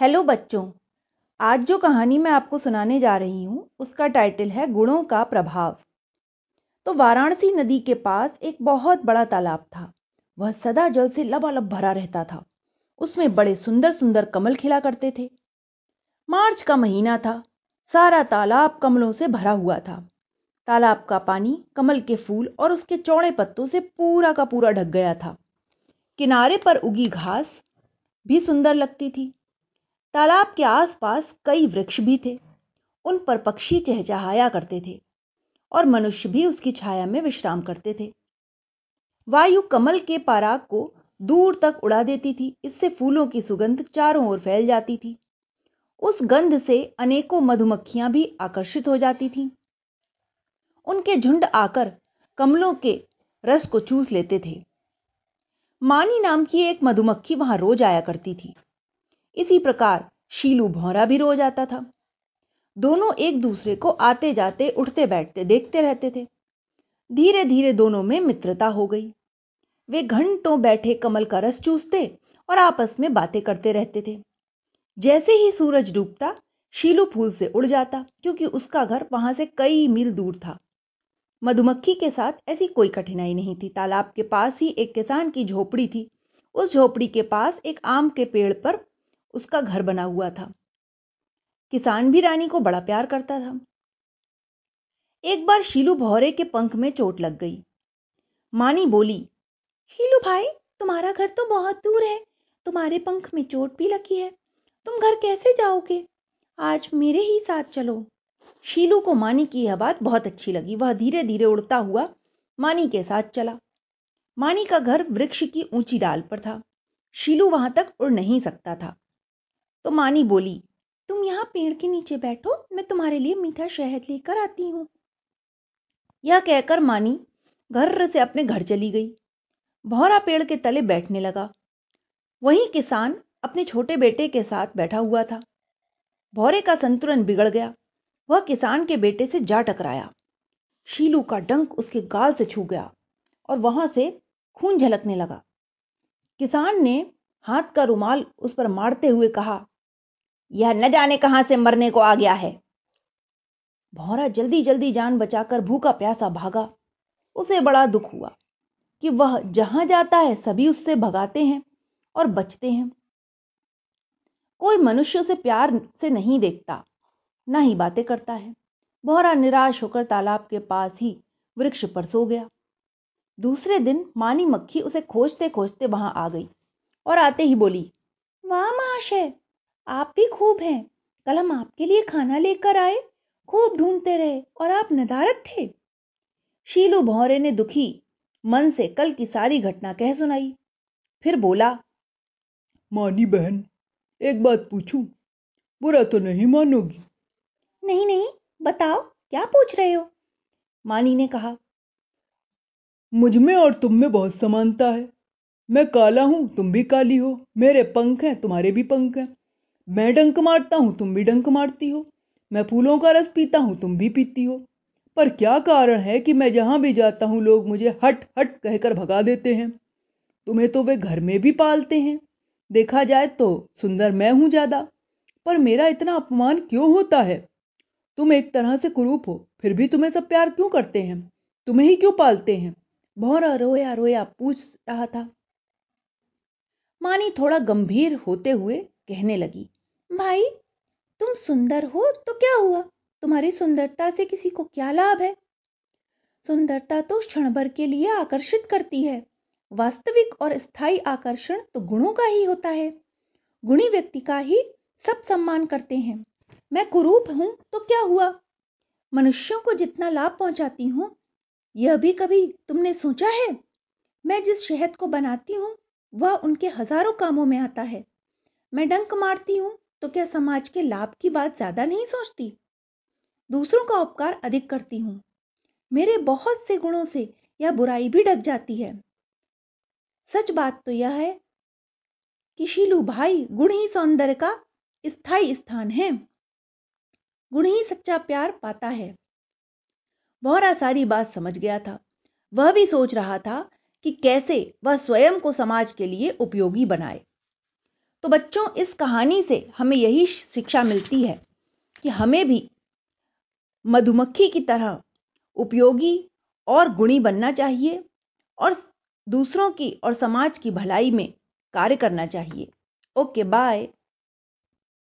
Hello बच्चों, आज जो कहानी मैं आपको सुनाने जा रही हूँ, उसका टाइटल है गुणों का प्रभाव। तो वाराणसी नदी के पास एक बहुत बड़ा तालाब था। वह सदा जल से लबालब भरा रहता था। उसमें बड़े सुंदर सुंदर कमल खिला करते थे। मार्च का महीना था। सारा तालाब कमलों से भरा हुआ था। तालाब का पानी कमल के फूल और उसके चौड़े पत्तों से पूरा का पूरा ढक गया था। किनारे पर उगी घास भी सुंदर लगती थी। तालाब के आसपास कई वृक्ष भी थे। उन पर पक्षी चहचहाया करते थे और मनुष्य भी उसकी छाया में विश्राम करते थे। वायु कमल के पाराग को दूर तक उड़ा देती थी। इससे फूलों की सुगंध चारों ओर फैल जाती थी। उस गंध से अनेकों मधुमक्खियाँ भी आकर्षित हो जाती थीं। उनके झुंड आकर कमलों के रस को चूस लेते थे। मानी नाम की एक मधुमक्खी वहाँ रोज आया करती थी। इसी प्रकार शीलू भौरा भी रोज आता था। दोनों एक दूसरे को आते जाते उठते बैठते देखते रहते थे। धीरे धीरे दोनों में मित्रता हो गई। वे घंटों बैठे कमल का रस चूसते और आपस में बातें करते रहते थे। जैसे ही सूरज डूबता, शीलू फूल से उड़ जाता, क्योंकि उसका घर वहाँ से कई मील दूर था। मधुमक्खी के साथ ऐसी कोई कठिनाई नहीं थी। तालाब के पास ही एक किसान की झोपड़ी थी। उस झोपड़ी के पास एक आम के पेड़ पर उसका घर बना हुआ था। किसान भी रानी को बड़ा प्यार करता था। एक बार शीलू भौरे के पंख में चोट लग गई। मानी बोली, शीलू भाई, तुम्हारा घर तो बहुत दूर है। तुम्हारे पंख में चोट भी लगी है। तुम घर कैसे जाओगे? आज मेरे ही साथ चलो। शीलू को मानी की यह बात बहुत अच्छी लगी। वह धीरे धीरे उड़ता हुआ मानी के साथ चला। मानी का घर वृक्ष की ऊँची डाल पर था। शीलू वहाँ तक उड़ नहीं सकता था। तो मानी बोली, तुम यहाँ पेड़ के नीचे बैठो, मैं तुम्हारे लिए मीठा शहद लेकर आती हूँ। यह कहकर मानी घर से अपने घर चली गई। भौरा पेड़ के तले बैठने लगा। वही किसान अपने छोटे बेटे के साथ बैठा हुआ था। भौरे का संतुलन बिगड़ गया। वह किसान के बेटे से जा टकराया। शीलू का डंक उसके गाल से छू गया और वहाँ से खून झलकने लगा। किसान ने हाथ का रुमाल उस पर मारते हुए कहा, यह न जाने कहाँ से मरने को आ गया है। भौरा जल्दी जल्दी जान बचाकर भूखा प्यासा भागा। उसे बड़ा दुख हुआ कि वह जहाँ जाता है सभी उससे भगाते हैं और बचते हैं। कोई मनुष्य उसे प्यार से नहीं देखता, ना ही बातें करता है। भौरा निराश होकर तालाब के पास ही वृक्ष पर सो गया। दूसरे दिन मानी मक्खी उसे खोजते खोजते वहाँ आ गई। और आते ही बोली वाह महाशय आप भी खूब हैं। कल हम आपके लिए खाना लेकर आए खूब ढूंढते रहे और आप नदारत थे। शीलू भौरे ने दुखी मन से कल की सारी घटना कह सुनाई। फिर बोला मानी बहन एक बात पूछूँ बुरा तो नहीं मानोगी? नहीं नहीं बताओ क्या पूछ रहे हो? मानी ने कहा मुझमें और तुम में बहुत समानता है। मैं काला हूँ, तुम भी काली हो। मेरे पंख हैं, तुम्हारे भी पंख हैं। मैं डंक मारता हूँ, तुम भी डंक मारती हो। मैं फूलों का रस पीता हूँ, तुम भी पीती हो। पर क्या कारण है कि मैं जहाँ भी जाता हूँ, लोग मुझे हट हट कहकर भगा देते हैं। तुम्हें तो वे घर में भी पालते हैं। देखा जाए तो सुंदर मैं हूँ ज़्यादा। पर मेरा इतना अपमान क्यों होता है? तुम एक तरह से कुरूप हो, फिर भी तुम्हें सब प्यार क्यों करते हैं? तुम्हें ही क्यों पालते हैं? भौरा रोया रोया पूछ रहा था। मानी थोड़ा गंभीर होते हुए कहने लगी, भाई, तुम सुंदर हो तो क्या हुआ? तुम्हारी सुंदरता से किसी को क्या लाभ है? सुंदरता तो क्षण भर के लिए आकर्षित करती है। वास्तविक और स्थायी आकर्षण तो गुणों का ही होता है। गुणी व्यक्ति का ही सब सम्मान करते हैं। मैं कुरूप हूँ तो क्या हुआ? मनुष्यों को जितना लाभ पहुंचाती हूँ, यह भी कभी तुमने सोचा है? मैं जिस शहद को बनाती हूँ वह उनके हज़ारों कामों में आता है। मैं डंक मारती हूँ तो क्या समाज के लाभ की बात ज़्यादा नहीं सोचती? दूसरों का उपकार अधिक करती हूँ। मेरे बहुत से गुणों से यह बुराई भी ढक जाती है। सच बात तो यह है कि शीलू भाई गुण ही सौंदर्य का स्थायी स्थान है। गुण ही सच्चा प्यार पाता है। बोहरा सारी बात समझ गया था। वह भी सोच रहा था कि कैसे वह स्वयं को समाज के लिए उपयोगी बनाए। तो बच्चों, इस कहानी से हमें यही शिक्षा मिलती है कि हमें भी मधुमक्खी की तरह उपयोगी और गुणी बनना चाहिए और दूसरों की और समाज की भलाई में कार्य करना चाहिए। Okay, bye.